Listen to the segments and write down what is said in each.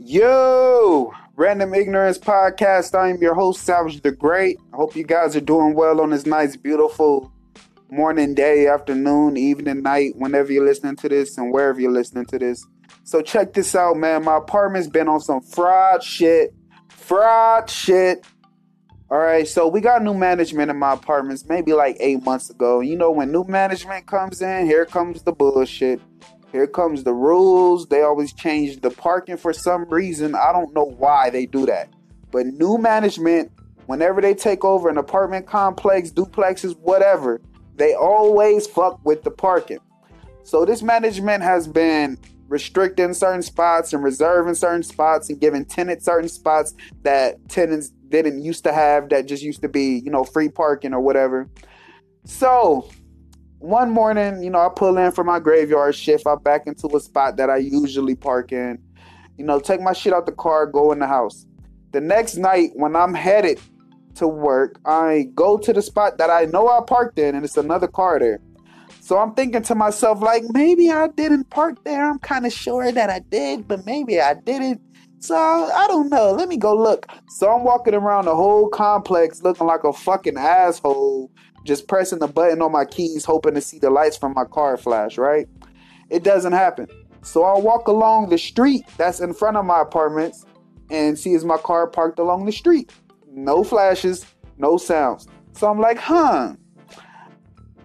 Yo, Random Ignorance Podcast. I'm your host, Savage the Great. I hope you guys are doing well on this nice, beautiful morning, day, afternoon, evening, night, whenever you're listening to this and wherever you're listening to this. So check this out, man. My apartment's been on some fraud shit. Fraud shit. All right, so we got new management in my apartments maybe like eight months ago. You know, when new management comes in, here comes the bullshit. Here comes the rules. They always change the parking for some reason. I don't know why they do that. But new management, whenever they take over an apartment complex, duplexes, whatever, they always fuck with the parking. So this management has been restricting certain spots and reserving certain spots and giving tenants certain spots that tenants didn't used to have that just used to be, you know, free parking or whatever. So one morning, you know, I pull in for my graveyard shift. I back into a spot that I usually park in. You know, take my shit out the car, go in the house. The next night, when I'm headed to work, I go to the spot that I know I parked in, and it's another car there. So I'm thinking to myself, like, maybe I didn't park there. I'm kind of sure that I did, but maybe I didn't. So I don't know. Let me go look. So I'm walking around the whole complex looking like a fucking asshole, just pressing the button on my keys, hoping to see the lights from my car flash, right? It doesn't happen. So I walk along the street that's in front of my apartments and see is my car parked along the street. No flashes, no sounds. So I'm like, huh.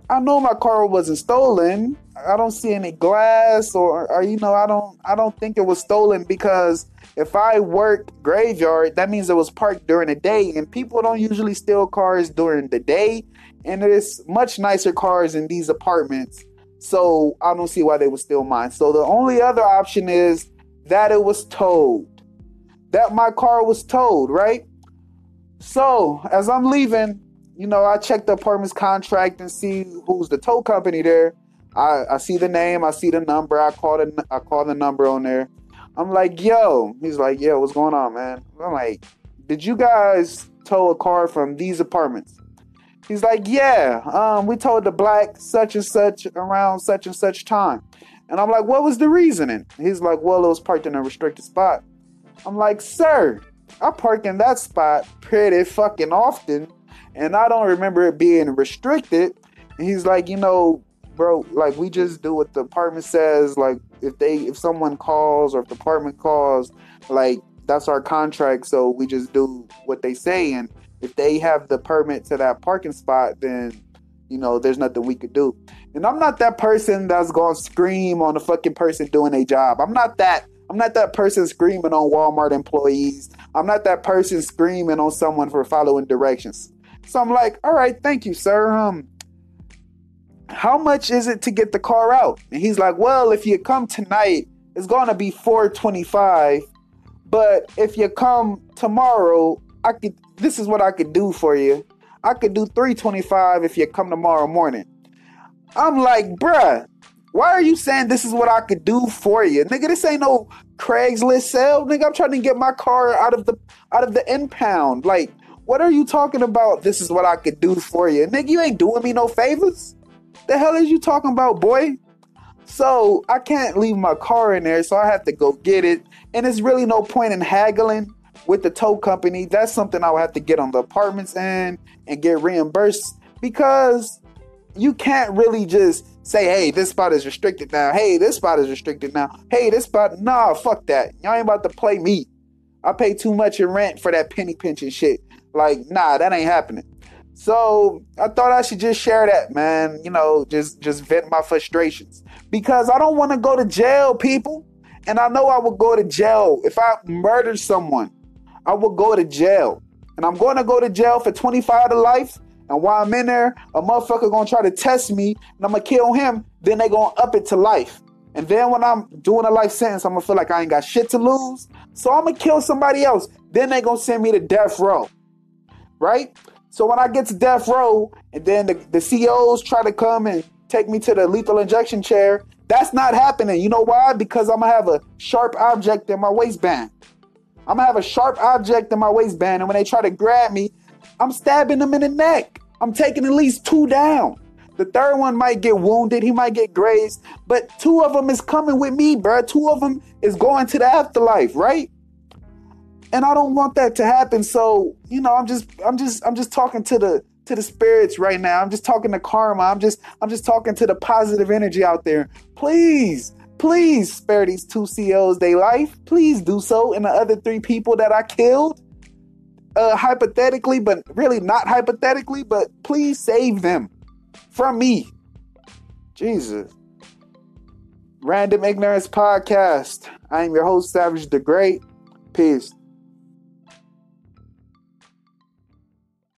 I know my car wasn't stolen. I don't see any glass or, or you know, I don't I don't think it was stolen because if I work graveyard, that means it was parked during the day, and people don't usually steal cars during the day, and there's much nicer cars in these apartments. So I don't see why they would steal mine. So the only other option is that it was towed. That my car was towed, right? So as I'm leaving, you know, I check the apartment's contract and see who's the tow company there. I, I see the name, I see the number, I call the I call the number on there. I'm like, yo. He's like, yo, what's going on, man? I'm like, did you guys tow a car from these apartments? He's like, yeah, um, we told the black such and such around such and such time. And I'm like, what was the reasoning? He's like, well, it was parked in a restricted spot. I'm like, sir, I park in that spot pretty fucking often, and I don't remember it being restricted. And he's like, you know, bro, like we just do what the apartment says. Like if they if someone calls or if the apartment calls, like that's our contract. So we just do what they say. And if they have the permit to that parking spot, then you know there's nothing we could do. And I'm not that person that's gonna scream on the fucking person doing a job. I'm not that. I'm not that person screaming on Walmart employees. I'm not that person screaming on someone for following directions. So I'm like, all right, thank you, sir. Um, how much is it to get the car out? And he's like, well, if you come tonight, it's to be 425. But if you come tomorrow, I could, this is what I could do for you. I could do 325 if you come tomorrow morning. I'm like, bruh, why are you saying this is what I could do for you? Nigga, this ain't no Craigslist sale. Nigga, I'm trying to get my car out of the out of the impound. Like, what are you talking about? This is what I could do for you. Nigga, you ain't doing me no favors. The hell is you talking about, boy? So I can't leave my car in there, so I have to go get it. And there's really no point in haggling with the tow company. That's something I would have to get on the apartment's end and get reimbursed because you can't really just say, hey, this spot is restricted now. Hey, this spot is restricted now. Hey, this spot, nah, fuck that. Y'all ain't about to play me. I pay too much in rent for that penny pinching shit. Like, nah, that ain't happening. So I thought I should just share that, man. You know, just just vent my frustrations because I don't want to go to jail, people. And I know I will go to jail if I murder someone. I will go to jail, and I'm going to go to jail for 25 to life. And while I'm in there, a motherfucker gonna try to test me, and I'm gonna kill him. Then they gonna up it to life. And then when I'm doing a life sentence, I'm gonna feel like I ain't got shit to lose. So I'm gonna kill somebody else. Then they gonna send me to death row, right? So when I get to death row and then the, the COs try to come and take me to the lethal injection chair, that's not happening. You know why? Because I'm gonna have a sharp object in my waistband. I'm gonna have a sharp object in my waistband, and when they try to grab me, I'm stabbing them in the neck. I'm taking at least two down. The third one might get wounded, he might get grazed, but two of them is coming with me, bro. Two of them is going to the afterlife, right? and I don't want that to happen. So, you know, I'm just I'm just I'm just talking to the to the spirits right now. I'm just talking to karma. I'm just I'm just talking to the positive energy out there. Please, please spare these two CEOs their life. Please do so. And the other three people that I killed, uh, hypothetically, but really not hypothetically, but please save them from me. Jesus. Random Ignorance Podcast. I am your host, Savage the Great. Peace.